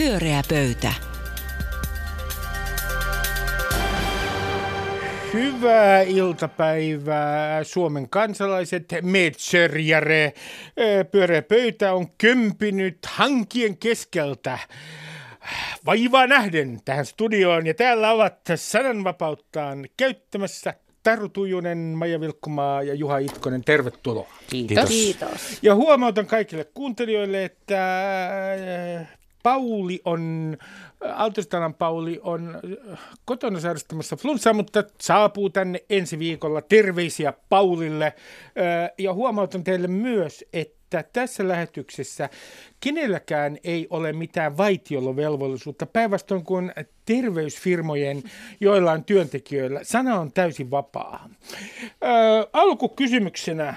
Pyöreä pöytä. Hyvää iltapäivää Suomen kansalaiset. Metsärjäre. Pyöreä pöytä on kömpinyt hankien keskeltä vaivaa nähden tähän studioon. Ja täällä ovat sananvapauttaan käyttämässä Taru Tujunen, Maija Vilkkumaa ja Juha Itkonen. Tervetuloa. Kiitos. Kiitos. Ja huomautan kaikille kuuntelijoille, että Pauli on, Altistanan Pauli on kotona sairastamassa flunssaa, mutta saapuu tänne ensi viikolla. Terveisiä Paulille. Ja huomautan teille myös, että tässä lähetyksessä kenelläkään ei ole mitään vaitiolovelvollisuutta, päinvastoin kuin terveysfirmojen joillain työntekijöillä. Sana on täysin vapaa. Ää, alkukysymyksenä ää,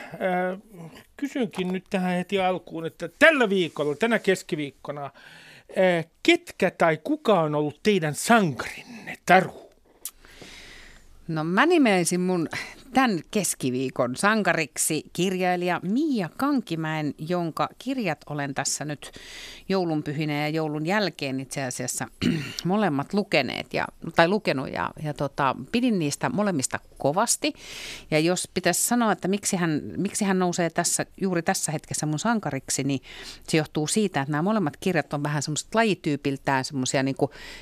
kysynkin nyt tähän heti alkuun, että tällä viikolla, tänä keskiviikkona, ketkä tai kuka on ollut teidän sankarinne, Taru? No mä nimeisin mun tämän keskiviikon sankariksi kirjailija Mia Kankimäen, jonka kirjat olen tässä nyt joulunpyhinä ja joulun jälkeen itse asiassa molemmat lukeneet ja, tai lukenut ja, ja tota, pidin niistä molemmista kovasti. Ja jos pitäisi sanoa, että miksi hän, miksi hän nousee tässä, juuri tässä hetkessä mun sankariksi, niin se johtuu siitä, että nämä molemmat kirjat on vähän semmoista lajityypiltään semmoisia niin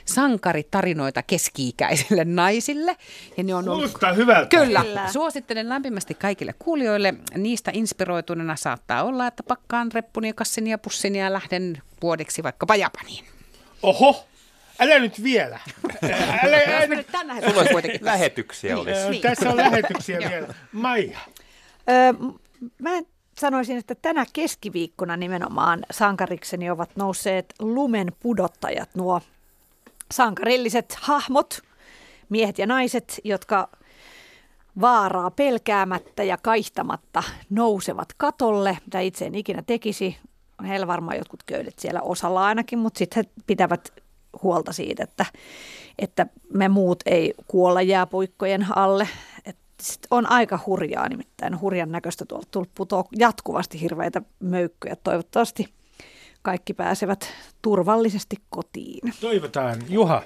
sankaritarinoita keski-ikäisille naisille. Ja ne on Kuulostaa ollut, hyvältä. Kyllä. kyllä Suosittelen lämpimästi kaikille kuulijoille. Niistä inspiroituneena saattaa olla, että pakkaan reppuni ja kassini ja pussini ja lähden vuodeksi vaikkapa Japaniin. Oho! Älä nyt vielä. Älä, älä, tänä Sulla kuitenkin lähetyksiä olisi. Niin. Tässä on lähetyksiä vielä. Maija. Öö, mä sanoisin, että tänä keskiviikkona nimenomaan sankarikseni ovat nousseet lumen pudottajat, nuo sankarilliset hahmot, miehet ja naiset, jotka vaaraa pelkäämättä ja kaihtamatta nousevat katolle, mitä itse en ikinä tekisi. Heillä varmaan jotkut köydet siellä osalla ainakin, mutta sitten he pitävät huolta siitä, että, että me muut ei kuolla jääpuikkojen alle. Et on aika hurjaa nimittäin, hurjan näköistä tuolta tullut jatkuvasti hirveitä möykkyjä. Toivottavasti kaikki pääsevät turvallisesti kotiin. Toivotaan. Juha.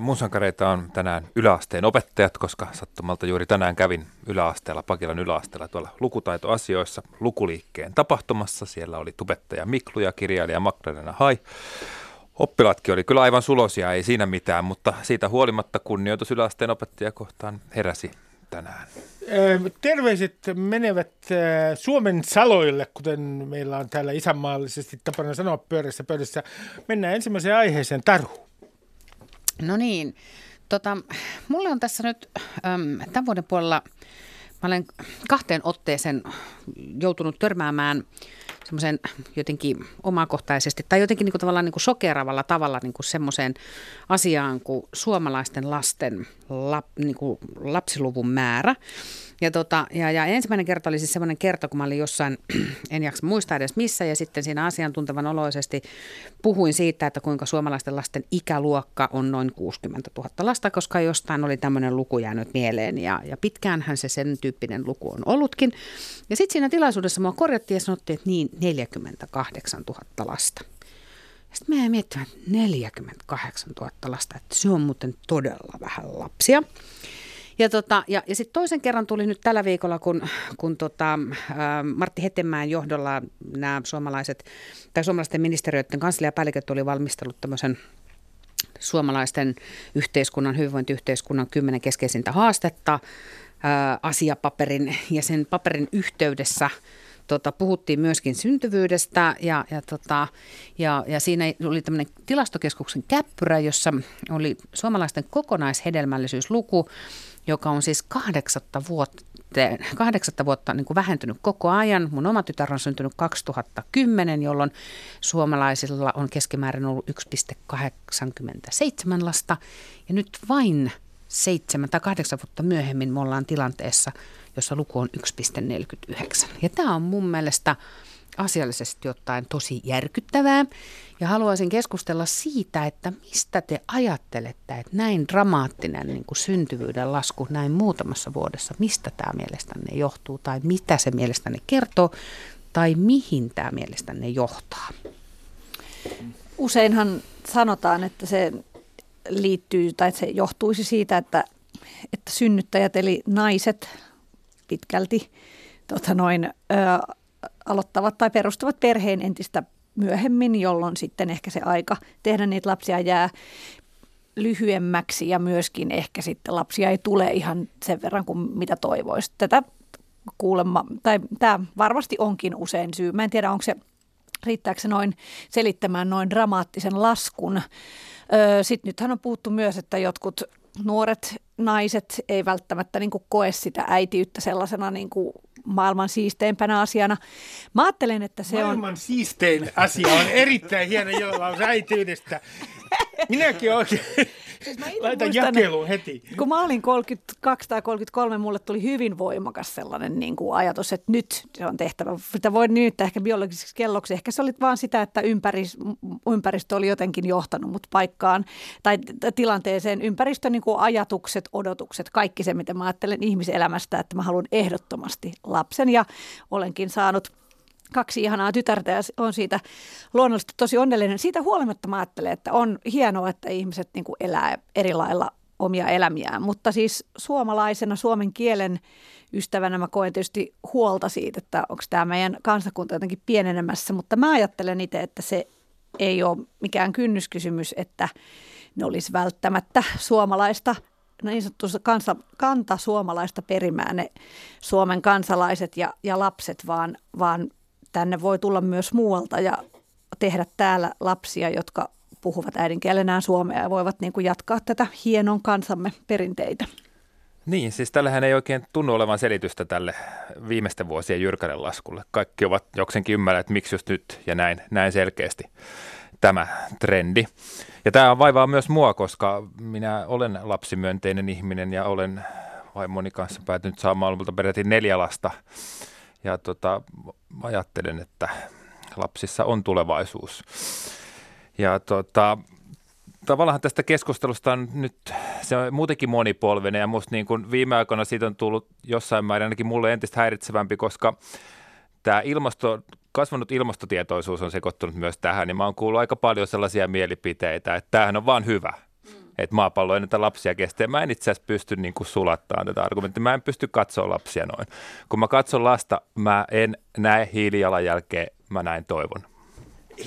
Mun sankareita on tänään yläasteen opettajat, koska sattumalta juuri tänään kävin yläasteella, Pakilan yläasteella tuolla lukutaitoasioissa lukuliikkeen tapahtumassa. Siellä oli tubettaja Miklu ja kirjailija Magdalena Hai. Oppilaatkin oli kyllä aivan sulosia, ei siinä mitään, mutta siitä huolimatta kunnioitus yläasteen opettajia kohtaan heräsi tänään. Terveiset menevät Suomen saloille, kuten meillä on täällä isänmaallisesti tapana sanoa pyörässä pöydässä. Mennään ensimmäiseen aiheeseen, Tarhu. No niin, tota, mulla on tässä nyt äm, tämän vuoden puolella, mä olen kahteen otteeseen joutunut törmäämään semmoisen jotenkin omakohtaisesti tai jotenkin niin kuin tavallaan niin kuin sokeravalla tavalla niin kuin semmoiseen asiaan kuin suomalaisten lasten lap, niin kuin lapsiluvun määrä. Ja, tota, ja, ja ensimmäinen kerta oli siis semmoinen kerta, kun mä olin jossain, en jaksa muistaa edes missä, ja sitten siinä asiantuntevan oloisesti puhuin siitä, että kuinka suomalaisten lasten ikäluokka on noin 60 000 lasta, koska jostain oli tämmöinen luku jäänyt mieleen, ja, ja pitkäänhän se sen tyyppinen luku on ollutkin. Ja sitten siinä tilaisuudessa mua korjattiin ja sanottiin, että niin, 48 000 lasta. Sitten mä jäin miettimään, että 48 000 lasta, että se on muuten todella vähän lapsia. Ja, tota, ja, ja sitten toisen kerran tuli nyt tällä viikolla, kun, kun tota, äh, Martti Hetemäen johdolla nämä suomalaiset, tai suomalaisten ministeriöiden kansliapäälliköt oli valmistellut tämmöisen suomalaisten yhteiskunnan, hyvinvointiyhteiskunnan kymmenen keskeisintä haastetta ää, asiapaperin ja sen paperin yhteydessä tota, puhuttiin myöskin syntyvyydestä ja, ja, tota, ja, ja siinä oli tämmöinen tilastokeskuksen käppyrä, jossa oli suomalaisten kokonaishedelmällisyysluku joka on siis kahdeksatta vuotta, kahdeksatta vuotta niin kuin vähentynyt koko ajan. Mun oma tytär on syntynyt 2010, jolloin suomalaisilla on keskimäärin ollut 1,87 lasta. Ja nyt vain seitsemän tai kahdeksan vuotta myöhemmin me ollaan tilanteessa, jossa luku on 1,49. Ja tämä on mun mielestä asiallisesti ottaen tosi järkyttävää. Ja haluaisin keskustella siitä, että mistä te ajattelette, että näin dramaattinen niin kuin syntyvyyden lasku näin muutamassa vuodessa, mistä tämä mielestänne johtuu tai mitä se mielestänne kertoo tai mihin tämä mielestänne johtaa? Useinhan sanotaan, että se liittyy tai se johtuisi siitä, että, että synnyttäjät eli naiset pitkälti tota noin, ö, aloittavat tai perustavat perheen entistä myöhemmin, jolloin sitten ehkä se aika tehdä niitä lapsia jää lyhyemmäksi ja myöskin ehkä sitten lapsia ei tule ihan sen verran kuin mitä toivoisi. Tätä kuulemma, tai tämä varmasti onkin usein syy. Mä en tiedä, onko se, riittääkö se noin selittämään noin dramaattisen laskun. Sitten nythän on puhuttu myös, että jotkut nuoret naiset ei välttämättä niin kuin koe sitä äitiyttä sellaisena niin kuin maailman siisteimpänä asiana. Mä ajattelen, että se maailman on... Maailman siistein asia on erittäin hieno jollaus äityydestä. Minäkin oikein siis laitan jakeluun heti. Kun mä olin 32 tai 33, mulle tuli hyvin voimakas sellainen niin kuin ajatus, että nyt se on tehtävä. Sitä voi nyt ehkä biologiseksi kelloksi. Ehkä se oli vaan sitä, että ympäris, ympäristö oli jotenkin johtanut mut paikkaan tai tilanteeseen. Ympäristön niin kuin ajatukset, odotukset, kaikki se, mitä mä ajattelen ihmiselämästä, että mä haluan ehdottomasti lapsen ja olenkin saanut – kaksi ihanaa tytärtä ja on siitä luonnollisesti tosi onnellinen. Siitä huolimatta mä ajattelen, että on hienoa, että ihmiset niin kuin elää eri lailla omia elämiään. Mutta siis suomalaisena, suomen kielen ystävänä mä koen tietysti huolta siitä, että onko tämä meidän kansakunta jotenkin pienenemässä. Mutta mä ajattelen itse, että se ei ole mikään kynnyskysymys, että ne olisi välttämättä suomalaista niin sanottu kansa, kanta suomalaista perimää ne Suomen kansalaiset ja, ja lapset, vaan, vaan tänne voi tulla myös muualta ja tehdä täällä lapsia, jotka puhuvat äidinkielenään suomea ja voivat niin kuin jatkaa tätä hienon kansamme perinteitä. Niin, siis tällähän ei oikein tunnu olevan selitystä tälle viimeisten vuosien jyrkälle laskulle. Kaikki ovat joksenkin ymmärrä, että miksi just nyt ja näin, näin selkeästi tämä trendi. Ja tämä vaivaa myös mua, koska minä olen lapsimyönteinen ihminen ja olen vaimoni kanssa päätynyt saamaan lopulta peräti neljä lasta ja tota, ajattelen, että lapsissa on tulevaisuus. Ja tota, tavallaan tästä keskustelusta on nyt, se on muutenkin monipolvinen ja musta niin kuin viime aikoina siitä on tullut jossain määrin ainakin mulle entistä häiritsevämpi, koska tämä ilmasto, kasvanut ilmastotietoisuus on sekoittunut myös tähän, niin mä oon kuullut aika paljon sellaisia mielipiteitä, että tämähän on vaan hyvä – että maapallo ei näitä lapsia kestä. Mä en itse asiassa pysty niin kuin sulattamaan tätä argumenttia. Mä en pysty katsoa lapsia noin. Kun mä katson lasta, mä en näe hiilijalanjälkeä, mä näin toivon.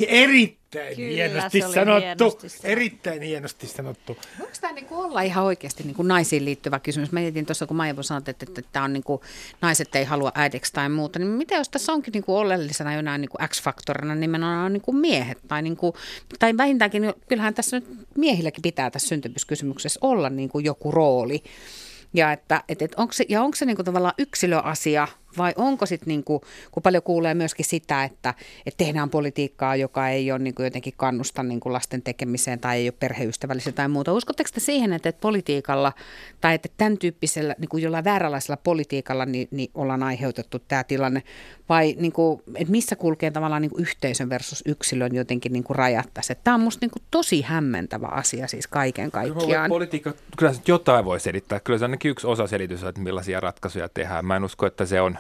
Erittäin Kyllä, hienosti sanottu. Hienosti sanottu. Erittäin hienosti sanottu. Voiko tämä niin olla ihan oikeasti niin kuin naisiin liittyvä kysymys? Mä mietin tuossa, kun Maija sanoi, että, että, että on niin kuin, naiset ei halua äidiksi tai muuta, niin mitä jos tässä onkin niin kuin oleellisena jonain niin kuin X-faktorina nimenomaan niin kuin miehet? Tai, niin kuin, tai vähintäänkin, kyllähän tässä nyt miehilläkin pitää tässä syntyvyskysymyksessä olla niin kuin joku rooli. Ja, että, et, et onko se, ja onko se niin kuin tavallaan yksilöasia vai onko sitten, niin kuin, kun paljon kuulee myöskin sitä, että, että tehdään politiikkaa, joka ei ole niin kuin jotenkin kannusta niin kuin lasten tekemiseen tai ei ole perheystävällistä tai muuta. Uskotteko te siihen, että, että politiikalla tai että tämän tyyppisellä, niin kuin jollain vääränlaisella politiikalla niin, niin ollaan aiheutettu tämä tilanne? Vai niin kuin, että missä kulkee tavallaan niin kuin yhteisön versus yksilön jotenkin niin kuin rajat tässä? Tämä on minusta niin kuin tosi hämmentävä asia siis kaiken kaikkiaan. Politiikka, kyllä se jotain voi selittää. Kyllä se ainakin yksi osa selitys, että millaisia ratkaisuja tehdään. Mä en usko, että se on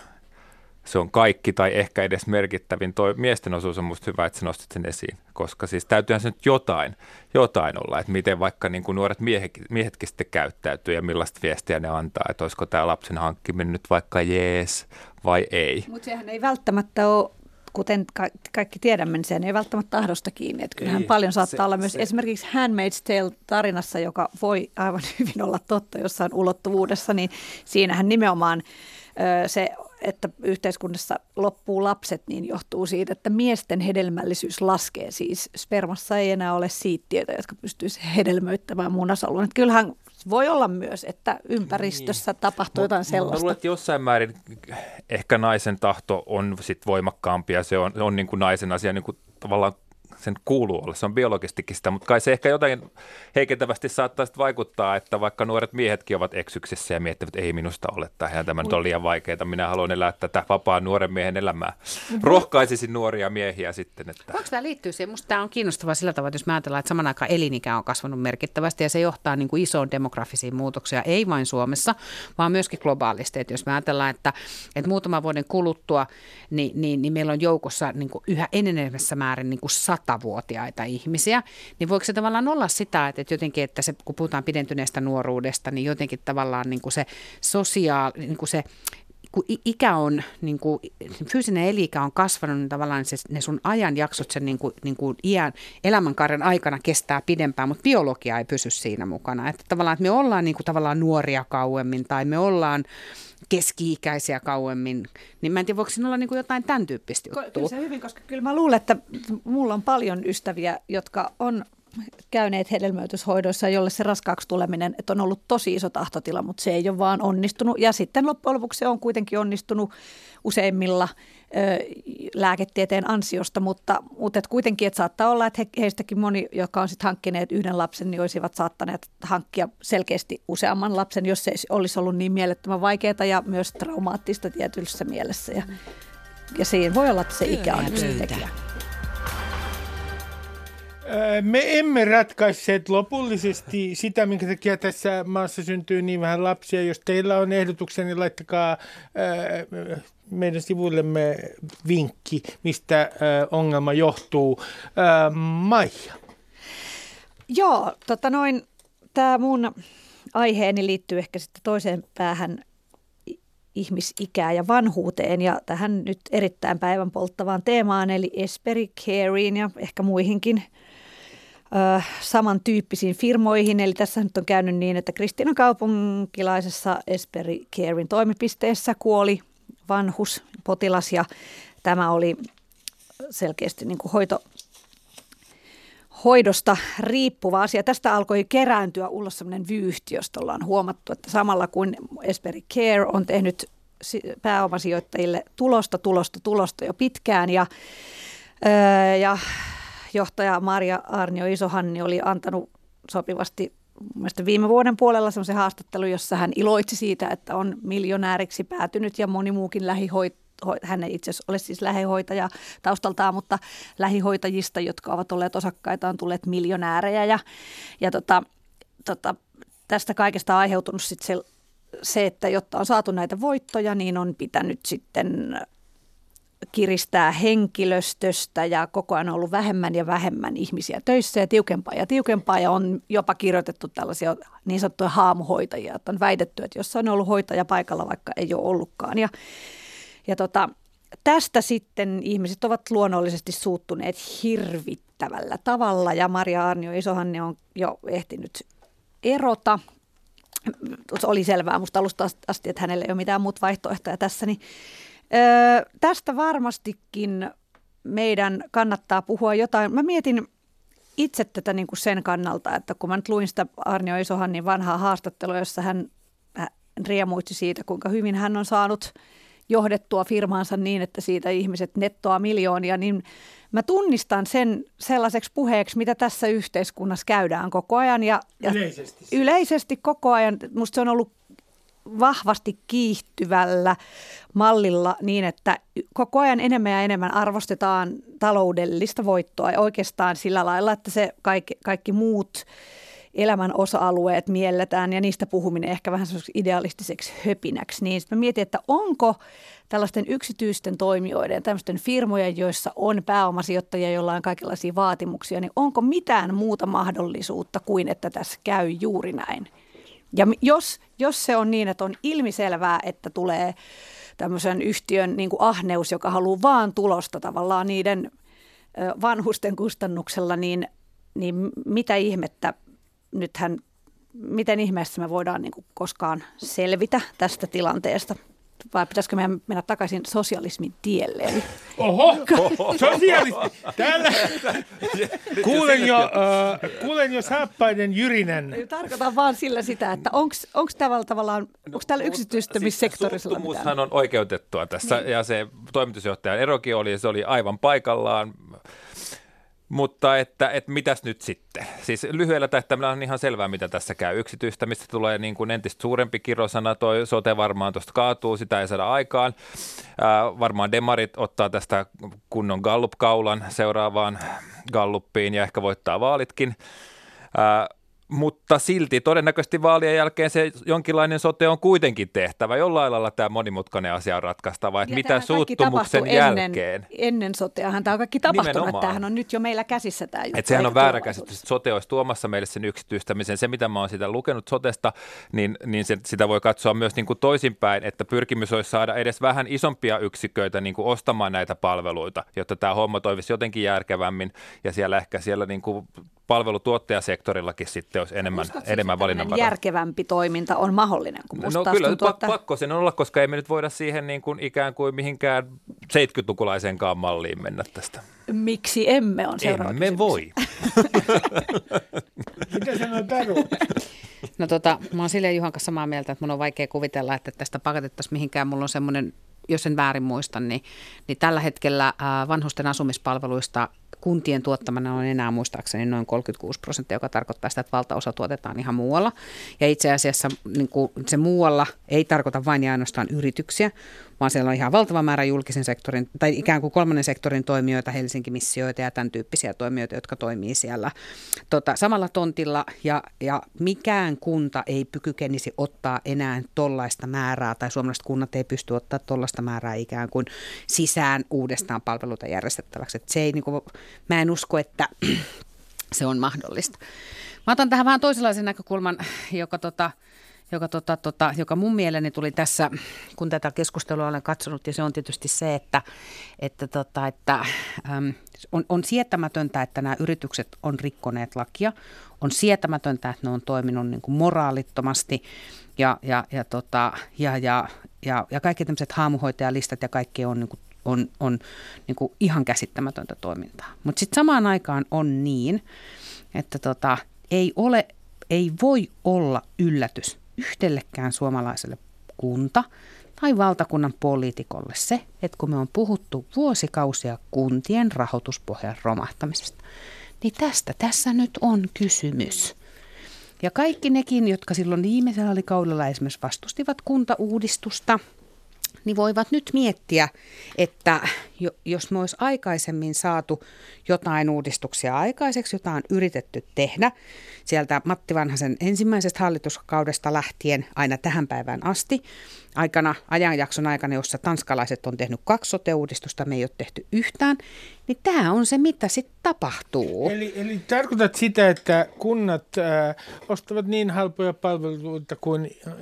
se on kaikki tai ehkä edes merkittävin. Toi miesten osuus on musta hyvä, että sä nostit sen esiin, koska siis täytyyhän se nyt jotain, jotain olla, että miten vaikka niin kuin nuoret miehetkin, miehetkin sitten käyttäytyy ja millaista viestiä ne antaa, että olisiko tämä lapsen hankkiminen nyt vaikka jees vai ei. Mutta sehän ei välttämättä ole kuten kaikki tiedämme, niin se ei välttämättä tahdosta kiinni. Että kyllähän niin, paljon saattaa se, olla myös se. esimerkiksi Handmaid's Tale-tarinassa, joka voi aivan hyvin olla totta jossain ulottuvuudessa, niin siinähän nimenomaan se että yhteiskunnassa loppuu lapset, niin johtuu siitä, että miesten hedelmällisyys laskee. Siis spermassa ei enää ole siittiöitä, jotka pystyisivät hedelmöittämään munasolun. Että kyllähän voi olla myös, että ympäristössä niin. tapahtuu jotain sellaista. Mä luulen, että jossain määrin ehkä naisen tahto on sit voimakkaampi ja se on, on niin kuin naisen asia niin kuin tavallaan sen kuuluu olla, se on biologistikin sitä, mutta kai se ehkä jotain heikentävästi saattaa vaikuttaa, että vaikka nuoret miehetkin ovat eksyksissä ja miettivät, että ei minusta ole tähän, tämä on liian vaikeaa, minä haluan elää tätä vapaan nuoren miehen elämää. Mm-hmm. Rohkaisisin nuoria miehiä sitten. Että... Voiko tämä liittyä siihen? Minusta tämä on kiinnostavaa sillä tavalla, että jos me ajatellaan, että saman aikaan elinikä on kasvanut merkittävästi ja se johtaa niin kuin isoon demografisiin muutoksia, ei vain Suomessa, vaan myöskin globaalisti. Että jos me ajatellaan, että, että muutaman vuoden kuluttua, niin, niin, niin meillä on joukossa niin kuin yhä enenevässä määrin niin kuin sat satavuotiaita ihmisiä, niin voiko se tavallaan olla sitä, että jotenkin, että se, kun puhutaan pidentyneestä nuoruudesta, niin jotenkin tavallaan niin kuin se sosiaali, niin kuin se kun ikä on, niin kuin, fyysinen elikä on kasvanut, niin tavallaan se, ne sun ajanjaksot sen niin kuin, niin kuin iän, elämänkaaren aikana kestää pidempään, mutta biologia ei pysy siinä mukana. Että tavallaan, että me ollaan niin kuin, tavallaan nuoria kauemmin tai me ollaan keski-ikäisiä kauemmin, niin mä en tiedä, voiko siinä olla niin kuin jotain tämän tyyppistä juttua. Kyllä se hyvin, koska kyllä mä luulen, että mulla on paljon ystäviä, jotka on käyneet hedelmöityshoidoissa, jolle se raskaaksi tuleminen, että on ollut tosi iso tahtotila, mutta se ei ole vaan onnistunut. Ja sitten loppujen lopuksi se on kuitenkin onnistunut useimmilla ö, lääketieteen ansiosta, mutta, mutta et kuitenkin, että saattaa olla, että he, heistäkin moni, jotka on sitten hankkineet yhden lapsen, niin olisivat saattaneet hankkia selkeästi useamman lapsen, jos se olisi ollut niin mielettömän vaikeaa ja myös traumaattista tietyssä mielessä. Ja, ja siinä voi olla, että se ikä on yksi tekijä. Me emme ratkaisseet lopullisesti sitä, minkä takia tässä maassa syntyy niin vähän lapsia. Jos teillä on ehdotuksia, niin laittakaa meidän sivuillemme vinkki, mistä ongelma johtuu. Maija. Joo, tota noin, tämä mun aiheeni liittyy ehkä sitten toiseen päähän ihmisikään ja vanhuuteen ja tähän nyt erittäin päivän polttavaan teemaan eli Esperi Careen ja ehkä muihinkin ö, samantyyppisiin firmoihin. Eli tässä nyt on käynyt niin, että Kristiinan kaupunkilaisessa Esperi Carein toimipisteessä kuoli vanhus, potilas ja tämä oli selkeästi niin kuin hoito, hoidosta riippuva asia. Tästä alkoi kerääntyä ulos sellainen vyyhti, josta ollaan huomattu, että samalla kuin Esperi Care on tehnyt pääomasijoittajille tulosta, tulosta, tulosta jo pitkään ja, ja johtaja Maria Arnio Isohanni oli antanut sopivasti viime vuoden puolella semmoisen haastattelun, jossa hän iloitsi siitä, että on miljonääriksi päätynyt ja moni muukin lähihoitaja hän ei itse ole siis lähihoitaja taustaltaan, mutta lähihoitajista, jotka ovat olleet osakkaita, on tulleet miljonäärejä. Ja, ja tota, tota, tästä kaikesta on aiheutunut sit se, se, että jotta on saatu näitä voittoja, niin on pitänyt sitten kiristää henkilöstöstä ja koko ajan on ollut vähemmän ja vähemmän ihmisiä töissä ja tiukempaa ja tiukempaa ja on jopa kirjoitettu tällaisia niin sanottuja haamuhoitajia, että on väitetty, että jos on ollut hoitaja paikalla, vaikka ei ole ollutkaan. Ja, ja tota, tästä sitten ihmiset ovat luonnollisesti suuttuneet hirvittävällä tavalla ja Maria Arnio Isohanne on jo ehtinyt erota. Oli selvää musta alusta asti, että hänellä ei ole mitään muuta vaihtoehtoja tässä, niin Öö, tästä varmastikin meidän kannattaa puhua jotain. Mä mietin itse tätä niin kuin sen kannalta, että kun mä nyt luin sitä Arnio Isohannin vanhaa haastattelua, jossa hän, hän riemuitsi siitä, kuinka hyvin hän on saanut johdettua firmaansa niin, että siitä ihmiset nettoaa miljoonia, niin mä tunnistan sen sellaiseksi puheeksi, mitä tässä yhteiskunnassa käydään koko ajan. Ja, ja yleisesti. Yleisesti koko ajan. Musta se on ollut vahvasti kiihtyvällä mallilla niin, että koko ajan enemmän ja enemmän arvostetaan taloudellista voittoa ja oikeastaan sillä lailla, että se kaikki, kaikki muut elämän osa-alueet mielletään ja niistä puhuminen ehkä vähän idealistiseksi höpinäksi. Niin mä mietin, että onko tällaisten yksityisten toimijoiden, tämmöisten firmojen, joissa on pääomasijoittajia, joilla on kaikenlaisia vaatimuksia, niin onko mitään muuta mahdollisuutta kuin että tässä käy juuri näin? Ja jos, jos se on niin, että on ilmiselvää, että tulee tämmöisen yhtiön niin kuin ahneus, joka haluaa vaan tulosta tavallaan niiden vanhusten kustannuksella, niin, niin mitä ihmettä nythän, miten ihmeessä me voidaan niin kuin koskaan selvitä tästä tilanteesta? Vai pitäisikö meidän mennä takaisin sosialismin tielle? Eli... Oho, sosialisti! Täällä kuulen jo, äh, kuulen jo saappaiden jyrinen. Tarkoitan vaan sillä sitä, että onko tavalla tavallaan, onko täällä no, yksityistämissektorilla siis mitään? on oikeutettua tässä, niin. ja se toimitusjohtajan erokin oli, se oli aivan paikallaan. Mutta että, että mitäs nyt sitten? Siis lyhyellä tähtäimellä on ihan selvää, mitä tässä käy. Yksityistämistä tulee niin kuin entistä suurempi kirosana, toi sote varmaan tuosta kaatuu, sitä ei saada aikaan. Ää, varmaan demarit ottaa tästä kunnon Gallup-kaulan seuraavaan Galluppiin ja ehkä voittaa vaalitkin. Ää, mutta silti todennäköisesti vaalien jälkeen se jonkinlainen sote on kuitenkin tehtävä. Jollain lailla tämä monimutkainen asia on ratkaistava, että ja mitä suuttumuksen jälkeen. Ennen, ennen soteahan tämä on kaikki tapahtunut, Nimenomaan. tämähän on nyt jo meillä käsissä tämä juttu. Että sehän on väärä käsitys, että sote olisi tuomassa meille sen yksityistämisen. Se, mitä mä oon sitä lukenut sotesta, niin, niin se, sitä voi katsoa myös niin kuin toisinpäin, että pyrkimys olisi saada edes vähän isompia yksiköitä niin kuin ostamaan näitä palveluita, jotta tämä homma toimisi jotenkin järkevämmin ja siellä ehkä siellä niin kuin palvelutuottajasektorillakin sitten olisi enemmän, enemmän valinnanvaraa. järkevämpi toiminta on mahdollinen kuin No kyllä, tuntuu, että... pakko sen olla, koska ei me nyt voida siihen niin kuin ikään kuin mihinkään 70-lukulaisenkaan malliin mennä tästä. Miksi emme on seuraava Emme kysymys. voi. Mitä sanoo Taru? No tota, mä oon silleen Juhan kanssa samaa mieltä, että mun on vaikea kuvitella, että tästä pakotettaisiin mihinkään. Mulla on semmoinen, jos en väärin muista, niin, niin tällä hetkellä vanhusten asumispalveluista kuntien tuottamana on enää muistaakseni noin 36 prosenttia, joka tarkoittaa sitä, että valtaosa tuotetaan ihan muualla. Ja itse asiassa niin kuin se muualla ei tarkoita vain ja ainoastaan yrityksiä, vaan siellä on ihan valtava määrä julkisen sektorin tai ikään kuin kolmannen sektorin toimijoita, Helsinki-missioita ja tämän tyyppisiä toimijoita, jotka toimii siellä tota, samalla tontilla ja, ja mikään kunta ei kykenisi ottaa enää tollaista määrää tai suomalaiset kunnat ei pysty ottaa tollaista määrää ikään kuin sisään uudestaan palveluita järjestettäväksi. Et se ei, niin kuin, mä en usko, että se on mahdollista. Mä otan tähän vähän toisenlaisen näkökulman, joka tota, joka, tota, tota, joka mun mieleeni tuli tässä, kun tätä keskustelua olen katsonut, ja se on tietysti se, että, että, tota, että äm, on, on sietämätöntä, että nämä yritykset on rikkoneet lakia. On sietämätöntä, että ne on toiminut niin kuin moraalittomasti ja, ja, ja, tota, ja, ja, ja, ja kaikki tämmöiset haamuhoitajalistat ja kaikki on, niin kuin, on, on niin kuin ihan käsittämätöntä toimintaa. Mutta sitten samaan aikaan on niin, että tota, ei ole ei voi olla yllätys yhdellekään suomalaiselle kunta tai valtakunnan poliitikolle se, että kun me on puhuttu vuosikausia kuntien rahoituspohjan romahtamisesta, niin tästä tässä nyt on kysymys. Ja kaikki nekin, jotka silloin viimeisellä kaudella esimerkiksi vastustivat kuntauudistusta – niin voivat nyt miettiä, että jos me olisi aikaisemmin saatu jotain uudistuksia aikaiseksi, jota on yritetty tehdä sieltä Matti Vanhasen ensimmäisestä hallituskaudesta lähtien aina tähän päivään asti, aikana, ajanjakson aikana, jossa tanskalaiset on tehnyt kaksi sote-uudistusta, me ei ole tehty yhtään, niin tämä on se, mitä sitten tapahtuu. Eli, eli tarkoitat sitä, että kunnat äh, ostavat niin halpoja palveluita kuin äh,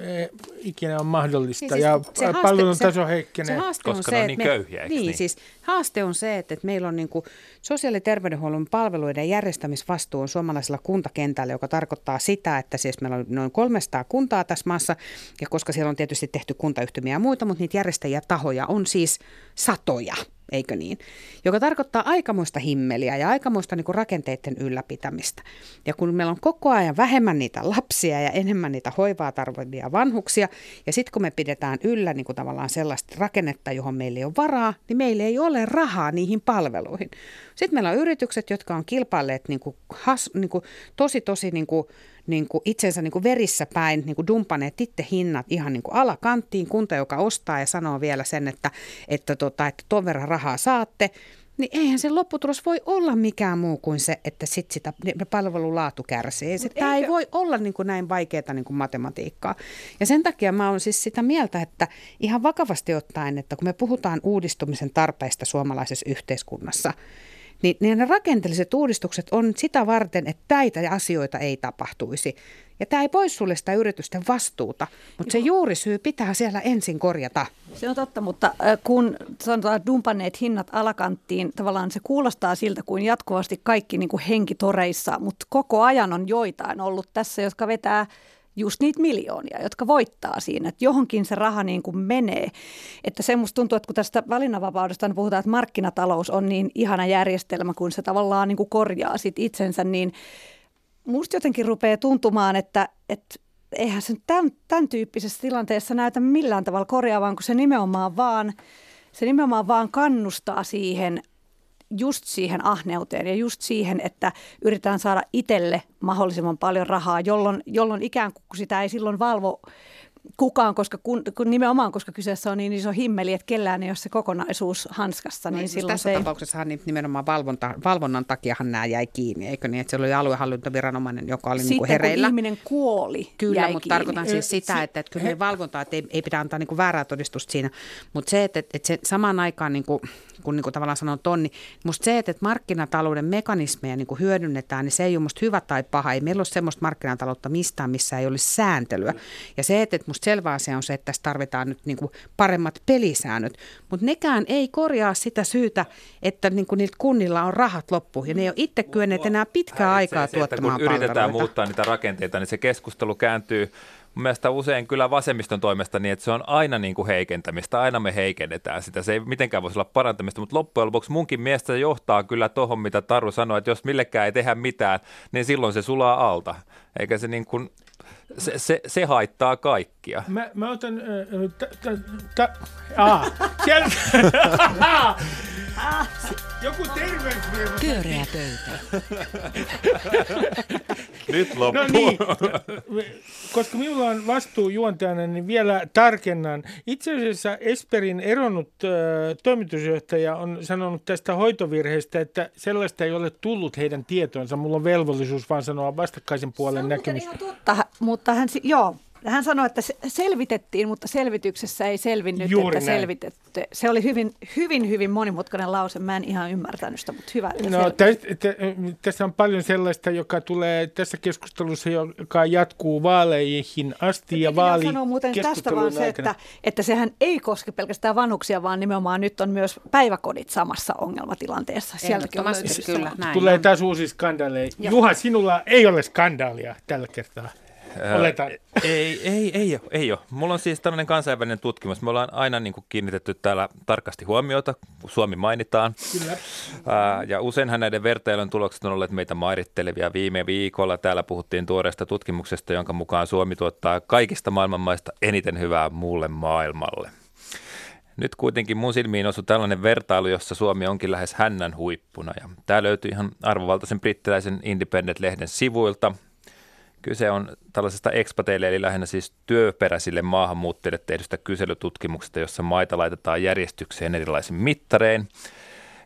ikinä on mahdollista siis, ja se haaste, palvelun taso heikkenee. Se haaste koska on se, on niin me, köyhiä, Niin, niin, siis haaste on se, että, että meillä on niin kuin sosiaali- ja terveydenhuollon palveluiden järjestämisvastuu on suomalaisella kuntakentällä, joka tarkoittaa sitä, että siis meillä on noin 300 kuntaa tässä maassa, ja koska siellä on tietysti tehty kuntayhtymiä ja muita, mutta niitä järjestäjiä tahoja on siis satoja eikö niin? Joka tarkoittaa aikamoista himmeliä ja aikamoista niin kuin rakenteiden ylläpitämistä. Ja kun meillä on koko ajan vähemmän niitä lapsia ja enemmän niitä hoivaa tarvitsevia vanhuksia, ja sitten kun me pidetään yllä niin kuin tavallaan sellaista rakennetta, johon meillä ei ole varaa, niin meillä ei ole rahaa niihin palveluihin. Sitten meillä on yritykset, jotka on kilpailleet niin kuin has, niin kuin tosi, tosi niin kuin niin kuin itsensä niin kuin verissä päin niin kuin dumpaneet itse hinnat ihan niin kuin alakanttiin. Kunta, joka ostaa ja sanoo vielä sen, että, että, tota, että ton verran rahaa saatte, niin eihän se lopputulos voi olla mikään muu kuin se, että sit sitä palvelun laatu kärsii. Se, tämä ei voi olla niin kuin näin vaikeaa niin kuin matematiikkaa. Ja sen takia mä olen siis sitä mieltä, että ihan vakavasti ottaen, että kun me puhutaan uudistumisen tarpeista suomalaisessa yhteiskunnassa, niin, niin ne rakenteelliset uudistukset on sitä varten, että näitä asioita ei tapahtuisi. Ja tämä ei pois sulle sitä yritysten vastuuta, mutta se juurisyy pitää siellä ensin korjata. Se on totta, mutta kun sanotaan dumpanneet hinnat alakanttiin, tavallaan se kuulostaa siltä kuin jatkuvasti kaikki niin kuin henkitoreissa, mutta koko ajan on joitain ollut tässä, jotka vetää just niitä miljoonia, jotka voittaa siinä, että johonkin se raha niin kuin menee. Että se musta tuntuu, että kun tästä valinnanvapaudesta puhutaan, että markkinatalous on niin ihana järjestelmä, kun se tavallaan niin kuin korjaa sit itsensä, niin musta jotenkin rupeaa tuntumaan, että, että eihän se tämän, tämän tyyppisessä tilanteessa näytä millään tavalla korjaavan, kun se nimenomaan vaan, se nimenomaan vaan kannustaa siihen just siihen ahneuteen ja just siihen, että yritetään saada itselle mahdollisimman paljon rahaa, jolloin, jolloin ikään kuin sitä ei silloin valvo kukaan, koska kun, kun nimenomaan koska kyseessä on niin iso himmeli, että kellään ei ole se kokonaisuus hanskassa, No, niin siis silloin tässä se ei... tapauksessahan niin nimenomaan valvonta, valvonnan takiahan nämä jäi kiinni, eikö niin? Että siellä oli aluehallintoviranomainen, joka oli niin Sitten kuin hereillä. kun ihminen kuoli, Kyllä, jäi mutta kiinni. tarkoitan siis sitä, että, että kyllä valvontaa, että ei, ei pidä antaa niin kuin väärää todistusta siinä. Mutta se, että, että se samaan aikaan, niin kuin, kun niin kuin tavallaan sanon tonni, musta se, että, että markkinatalouden mekanismeja niin kuin hyödynnetään, niin se ei ole musta hyvä tai paha. Ei meillä ole semmoista markkinataloutta mistään, missä ei olisi sääntelyä. Ja se, että, että musta selvä asia on se, että tässä tarvitaan nyt niin kuin paremmat pelisäännöt. Mutta nekään ei korjaa sitä syytä, että niin kuin niillä kunnilla on rahat loppu. Ja ne ei ole itse kyenneet enää pitkää aikaa se, että tuottamaan kun yritetään palveluita. muuttaa niitä rakenteita, niin se keskustelu kääntyy mun mielestä usein kyllä vasemmiston toimesta niin, että se on aina niin kuin heikentämistä, aina me heikennetään sitä. Se ei mitenkään voisi olla parantamista, mutta loppujen lopuksi munkin mielestä se johtaa kyllä tuohon, mitä Taru sanoi, että jos millekään ei tehdä mitään, niin silloin se sulaa alta. Eikä se niin kuin, se, se, se haittaa kaikkia. Mä, mä otan... Äh, t, t, t, aa, siellä... Joku terveysmies. Pyöreä pöytä. Nyt loppu. No niin, koska minulla on vastuu juontajana, niin vielä tarkennan. Itse asiassa Esperin eronnut äh, toimitusjohtaja on sanonut tästä hoitovirheestä, että sellaista ei ole tullut heidän tietoonsa. Mulla on velvollisuus vaan sanoa vastakkaisen puolen näkemys. Mutta, mutta hän, si- joo, hän sanoi, että se selvitettiin, mutta selvityksessä ei selvinnyt, Juuri että näin. selvitetty. Se oli hyvin, hyvin, hyvin monimutkainen lause. Mä en ihan ymmärtänyt sitä, mutta hyvä, No, tä, tässä on paljon sellaista, joka tulee tässä keskustelussa, joka jatkuu vaaleihin asti ja Piti vaali sanoa muuten tästä vaan se, että, että sehän ei koske pelkästään vanhuksia, vaan nimenomaan nyt on myös päiväkodit samassa ongelmatilanteessa. Sieltäkin on kyllä, näin Tulee taas uusi skandaaleja. Joo. Juha, sinulla ei ole skandaalia tällä kertaa. Oletan. Ei, ei, ei ole, ei ole. Mulla on siis tällainen kansainvälinen tutkimus. Me ollaan aina niin kuin kiinnitetty täällä tarkasti huomiota, kun Suomi mainitaan. Kyllä. Ää, ja useinhan näiden vertailun tulokset on olleet meitä mairittelevia. Viime viikolla täällä puhuttiin tuoreesta tutkimuksesta, jonka mukaan Suomi tuottaa kaikista maailman maista eniten hyvää muulle maailmalle. Nyt kuitenkin mun silmiin osui tällainen vertailu, jossa Suomi onkin lähes hännän huippuna. Ja tämä löytyy ihan arvovaltaisen brittiläisen Independent-lehden sivuilta. Kyse on tällaisesta expateille, eli lähinnä siis työperäisille maahanmuuttajille tehdystä kyselytutkimuksesta, jossa maita laitetaan järjestykseen erilaisin mittarein.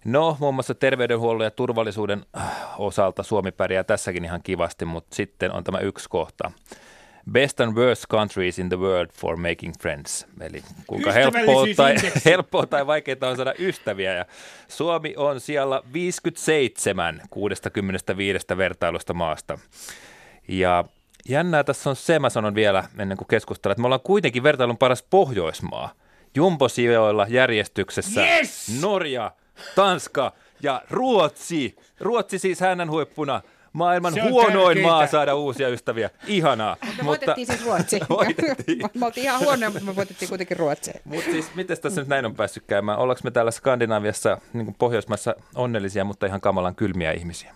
No, muun muassa terveydenhuollon ja turvallisuuden äh, osalta Suomi pärjää tässäkin ihan kivasti, mutta sitten on tämä yksi kohta. Best and worst countries in the world for making friends. Eli kuinka helppoa tai, helppoa tai vaikeaa on saada ystäviä. Ja Suomi on siellä 57 65 vertailusta maasta. Ja jännää tässä on se, mä sanon vielä ennen kuin keskustellaan, että me ollaan kuitenkin vertailun paras Pohjoismaa. Jumbosijoilla järjestyksessä Yes! Norja, Tanska ja Ruotsi. Ruotsi siis hänen huippuna. Maailman huonoin tärkeintä. maa saada uusia ystäviä. Ihanaa. Me voitettiin siis Ruotsi. Voitettiin. me oltiin ihan huonoja, mutta me voitettiin kuitenkin Ruotsi. Mutta siis, miten tässä nyt näin on päässyt käymään? Ollaanko me täällä Skandinaviassa, niin Pohjoismaissa, onnellisia, mutta ihan kamalan kylmiä ihmisiä?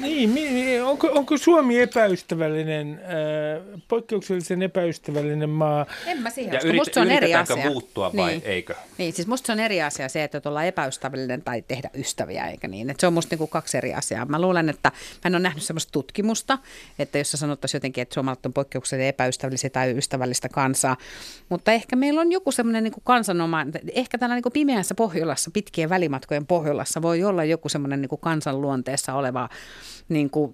Niin, mi- onko, onko Suomi epäystävällinen, äh, poikkeuksellisen epäystävällinen maa? En mä siihen Ja yrit- Musta se on eri asia. muuttua vai eikö? Niin, siis musta se on eri asia se, että ollaan epäystävällinen tai tehdä ystäviä, eikä niin. Että se on musta niinku kaksi eri asiaa. Mä luulen, että mä en ole nähnyt sellaista tutkimusta, että jos sanottaisiin jotenkin, että suomalaiset on poikkeuksellisen epäystävällisiä tai ystävällistä kansaa. Mutta ehkä meillä on joku semmoinen niinku kansanoma, ehkä täällä niinku pimeässä Pohjolassa, pitkien välimatkojen Pohjolassa voi olla joku semmoinen niinku kansan luonteessa oleva niinku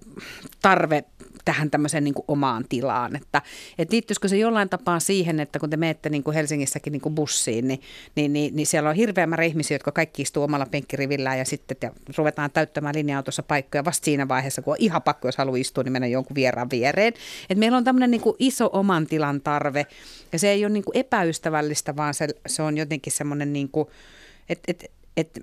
tarve tähän tämmöiseen niin kuin omaan tilaan. Että, et liittyisikö se jollain tapaa siihen, että kun te menette niin kuin Helsingissäkin niin kuin bussiin, niin, niin, niin, niin siellä on hirveä määrä ihmisiä, jotka kaikki istuu omalla penkkirivillään ja sitten te ruvetaan täyttämään linja-autossa paikkoja vasta siinä vaiheessa, kun on ihan pakko, jos haluaa istua, niin mennä jonkun vieraan viereen. Et meillä on tämmöinen niin kuin iso oman tilan tarve ja se ei ole niin kuin epäystävällistä, vaan se, se on jotenkin semmoinen niin kuin, et, et,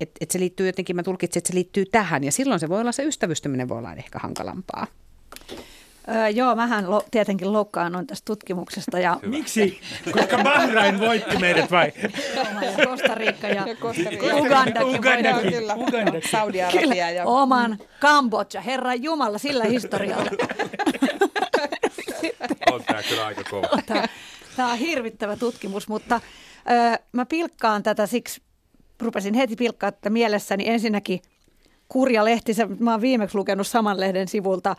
et, et se liittyy jotenkin, mä tulkitsin, että se liittyy tähän ja silloin se voi olla se ystävystyminen voi olla ehkä hankalampaa. Öö, joo, mähän lo, tietenkin loukkaannuin tästä tutkimuksesta ja Miksi? Koska Bahrain voitti meidät vai? ja Costa Rica ja, ja Rica. Ugandakin. Ugandakin. Kyllä, Ugandakin. Saudi-Arabia ja Oman Kambodja, herran Jumala, sillä historialla. On tämä kyllä aika kova. Tämä, tämä on hirvittävä tutkimus, mutta ö, mä pilkkaan tätä siksi, rupesin heti pilkkaa tätä mielessäni ensinnäkin, kurja lehti. Se, mä oon viimeksi lukenut saman lehden sivulta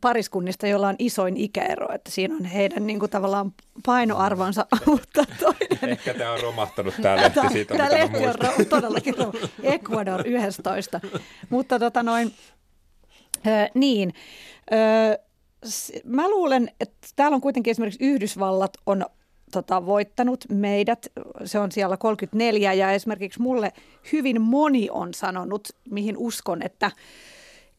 pariskunnista, jolla on isoin ikäero, että siinä on heidän niin kuin, tavallaan painoarvonsa, mutta toinen... Ehkä tämä on romahtanut tämä lehti siitä, Tämä lehti on ro- todellakin ro- Ecuador 11. mutta tota noin, ö, niin, ö, mä luulen, että täällä on kuitenkin esimerkiksi Yhdysvallat on tota, voittanut meidät. Se on siellä 34 ja esimerkiksi mulle hyvin moni on sanonut, mihin uskon, että,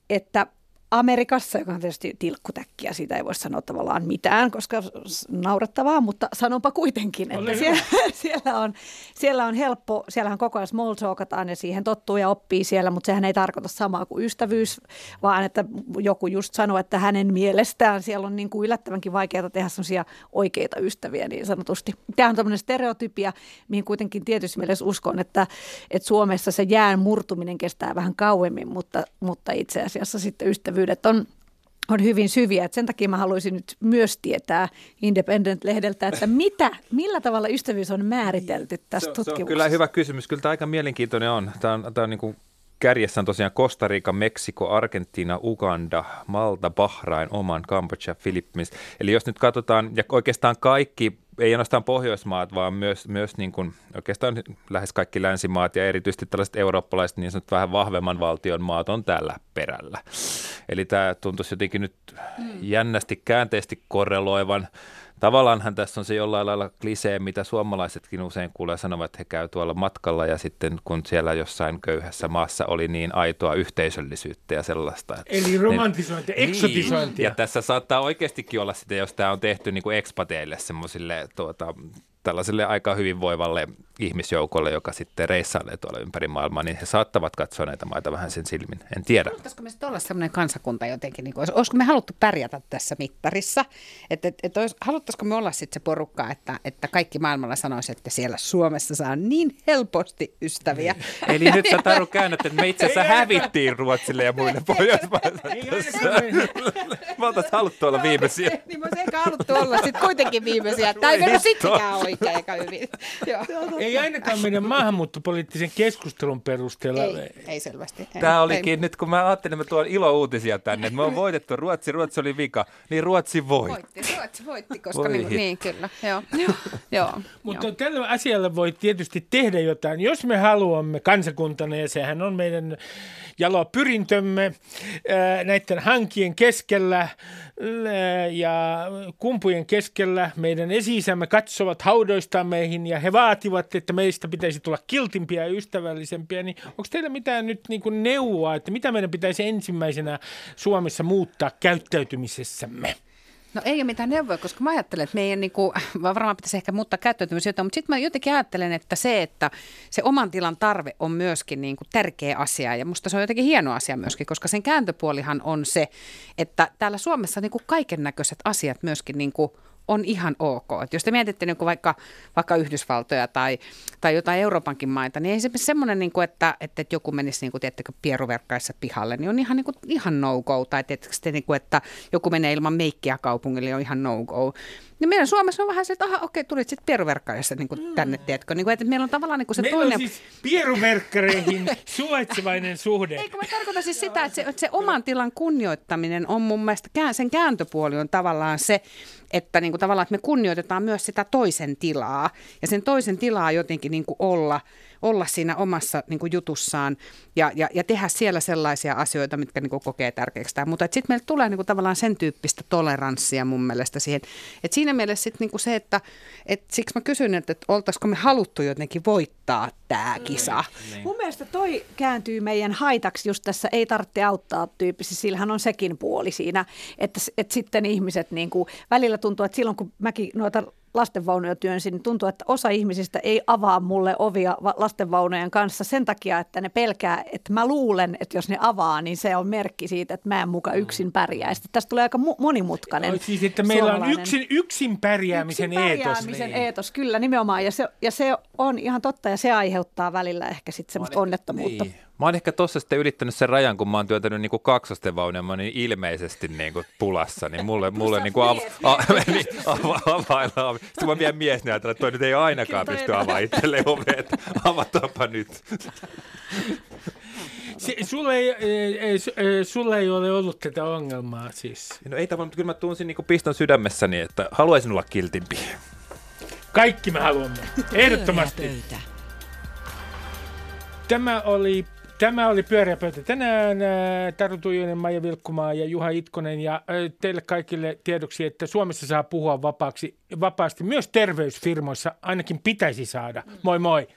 että Amerikassa, joka on tietysti tilkkutäkkiä, siitä ei voi sanoa tavallaan mitään, koska naurettavaa, mutta sanonpa kuitenkin, että siellä, siellä, on, siellä on helppo, siellähän koko ajan small talkataan ja siihen tottuu ja oppii siellä, mutta sehän ei tarkoita samaa kuin ystävyys, vaan että joku just sanoo, että hänen mielestään siellä on niin kuin yllättävänkin vaikeaa tehdä sellaisia oikeita ystäviä niin sanotusti. Tämä on tämmöinen stereotypia, mihin kuitenkin tietysti mielessä uskon, että, että Suomessa se jään murtuminen kestää vähän kauemmin, mutta, mutta itse asiassa sitten ystävyys ystävyydet on on hyvin syviä. Et sen takia mä haluaisin nyt myös tietää Independent-lehdeltä, että mitä, millä tavalla ystävyys on määritelty tässä se, tutkimuksessa. Se on kyllä hyvä kysymys. Kyllä tämä aika mielenkiintoinen on. Tämä on, tämä on niin kuin kärjessä on tosiaan Costa Rica, Meksiko, Argentiina, Uganda, Malta, Bahrain, Oman, Kambodža, Filippiins. Eli jos nyt katsotaan, ja oikeastaan kaikki ei ainoastaan Pohjoismaat, vaan myös, myös niin kuin, oikeastaan lähes kaikki länsimaat ja erityisesti tällaiset eurooppalaiset niin sanotut vähän vahvemman valtion maat on tällä perällä. Eli tämä tuntuisi jotenkin nyt mm. jännästi käänteisesti korreloivan tavallaanhan tässä on se jollain lailla klisee, mitä suomalaisetkin usein kuulee sanovat, että he käy tuolla matkalla ja sitten kun siellä jossain köyhässä maassa oli niin aitoa yhteisöllisyyttä ja sellaista. Että Eli romantisointi, niin, eksotisointi. Ja tässä saattaa oikeastikin olla sitä, jos tämä on tehty niin kuin ekspateille semmoisille tuota, tällaiselle aika hyvinvoivalle ihmisjoukolle, joka sitten reissailee tuolla ympäri maailmaa, niin he saattavat katsoa näitä maita vähän sen silmin. En tiedä. Haluttaisiko me sitten olla sellainen kansakunta jotenkin, niin kuin, olisiko me haluttu pärjätä tässä mittarissa? Että et, et olisi, haluttaisiko me olla sitten se porukka, että, että kaikki maailmalla sanoisi, että siellä Suomessa saa niin helposti ystäviä. Eli nyt sä Taru käännät, että me itse asiassa hävittiin Ruotsille ja muille Pohjoismaille. Mä oltais haluttu olla viimeisiä. niin mä ehkä haluttu olla sitten kuitenkin viimeisiä. Tai ei mennyt sittenkään oikein eikä hyvin. Joo. Ei ainakaan meidän maahanmuuttopoliittisen keskustelun perusteella. Ei, ei selvästi. Ei, Tämä olikin ei. nyt, kun mä ajattelin, että mä tuon ilo-uutisia tänne, että me on voitettu Ruotsi, Ruotsi oli vika, niin Ruotsi voitti. Voitti, Ruotsi voitti, koska niin, niin, kyllä. Joo. joo, joo Mutta joo. tällä asialla voi tietysti tehdä jotain, jos me haluamme kansakuntana, ja sehän on meidän jalo pyrintömme näiden hankien keskellä ja kumpujen keskellä meidän esi katsovat haudoista meihin ja he vaativat, että meistä pitäisi tulla kiltimpiä ja ystävällisempiä, niin onko teillä mitään nyt niin kuin neuvoa, että mitä meidän pitäisi ensimmäisenä Suomessa muuttaa käyttäytymisessämme? No ei ole mitään neuvoja, koska mä ajattelen, että meidän niin kuin, varmaan pitäisi ehkä muuttaa käyttäytymistä, mutta sitten mä jotenkin ajattelen, että se, että se oman tilan tarve on myöskin niin kuin tärkeä asia ja musta se on jotenkin hieno asia myöskin, koska sen kääntöpuolihan on se, että täällä Suomessa niin kuin kaiken näköiset asiat myöskin niin kuin on ihan ok. Et jos te mietitte niin vaikka, vaikka Yhdysvaltoja tai, tai jotain Euroopankin maita, niin ei se semmoinen, niin kuin, että, että joku menisi niin kuin, tiettekö, pieruverkkaissa pihalle, niin on ihan, niin kuin, ihan no-go. Tai tietysti, niin kuin, että joku menee ilman meikkiä kaupungille, niin on ihan no-go. Niin meidän Suomessa on vähän se, että aha, okei, tulit sitten pieruverkkaissa niin mm. tänne, tiedätkö? Niin kuin, että meillä on tavallaan niin kuin se meillä toinen... on siis pieruverkkareihin suvaitsevainen suhde. Eikö mä tarkoitan siis sitä, että se, että se oman tilan kunnioittaminen on mun mielestä, sen kääntöpuoli on tavallaan se, että niin kuin tavallaan, että me kunnioitetaan myös sitä toisen tilaa ja sen toisen tilaa jotenkin niin kuin olla – olla siinä omassa niin kuin jutussaan ja, ja, ja tehdä siellä sellaisia asioita, mitkä niin kuin kokee tärkeäksi. Mutta sitten meille tulee niin kuin tavallaan sen tyyppistä toleranssia mun mielestä siihen. Et siinä mielessä sit niin kuin se, että et siksi mä kysyn, että, että oltaisiko me haluttu jotenkin voittaa tämä kisa. Niin. Mun mielestä toi kääntyy meidän haitaksi just tässä ei tarvitse auttaa tyyppisesti. Sillähän on sekin puoli siinä, että, että sitten ihmiset niin kuin, välillä tuntuu, että silloin kun mäkin noita lastenvaunuja työnsin, niin tuntuu, että osa ihmisistä ei avaa mulle ovia lastenvaunujen kanssa sen takia, että ne pelkää, että mä luulen, että jos ne avaa, niin se on merkki siitä, että mä en muka yksin pärjää. Sitten tästä tulee aika monimutkainen no, Siis, että meillä on yksin, yksin pärjäämisen, yksin pärjäämisen eetos. eetos. Kyllä, nimenomaan. Ja se, ja se on ihan totta, ja se aiheuttaa välillä ehkä sitten semmoista onnettomuutta. Niin. Mä oon ehkä tossa sitten ylittänyt sen rajan, kun mä oon työntänyt niinku kaksosten vaunia, mä oon niin ilmeisesti niinku pulassa, niin mulle, mulle niinku av, a, niin, ava, availlaan. Sitten mä vielä mies näytän, että toi nyt ei ainakaan pysty avaamaan itselleen ovet. Avataanpa nyt. Se, sulla, ei, ei, ei, su- ei, ole ollut tätä ongelmaa siis. No ei tavallaan, mutta kyllä mä tunsin niin piston sydämessäni, että haluaisin olla kiltimpi. Kaikki me haluamme. Ehdottomasti. Tämä oli, tämä oli Pyöreä pöytä tänään. Ää, Taru Tuijonen, Maija Vilkkumaa ja Juha Itkonen. Ja ää, teille kaikille tiedoksi, että Suomessa saa puhua vapaaksi, vapaasti myös terveysfirmoissa. Ainakin pitäisi saada. Moi moi.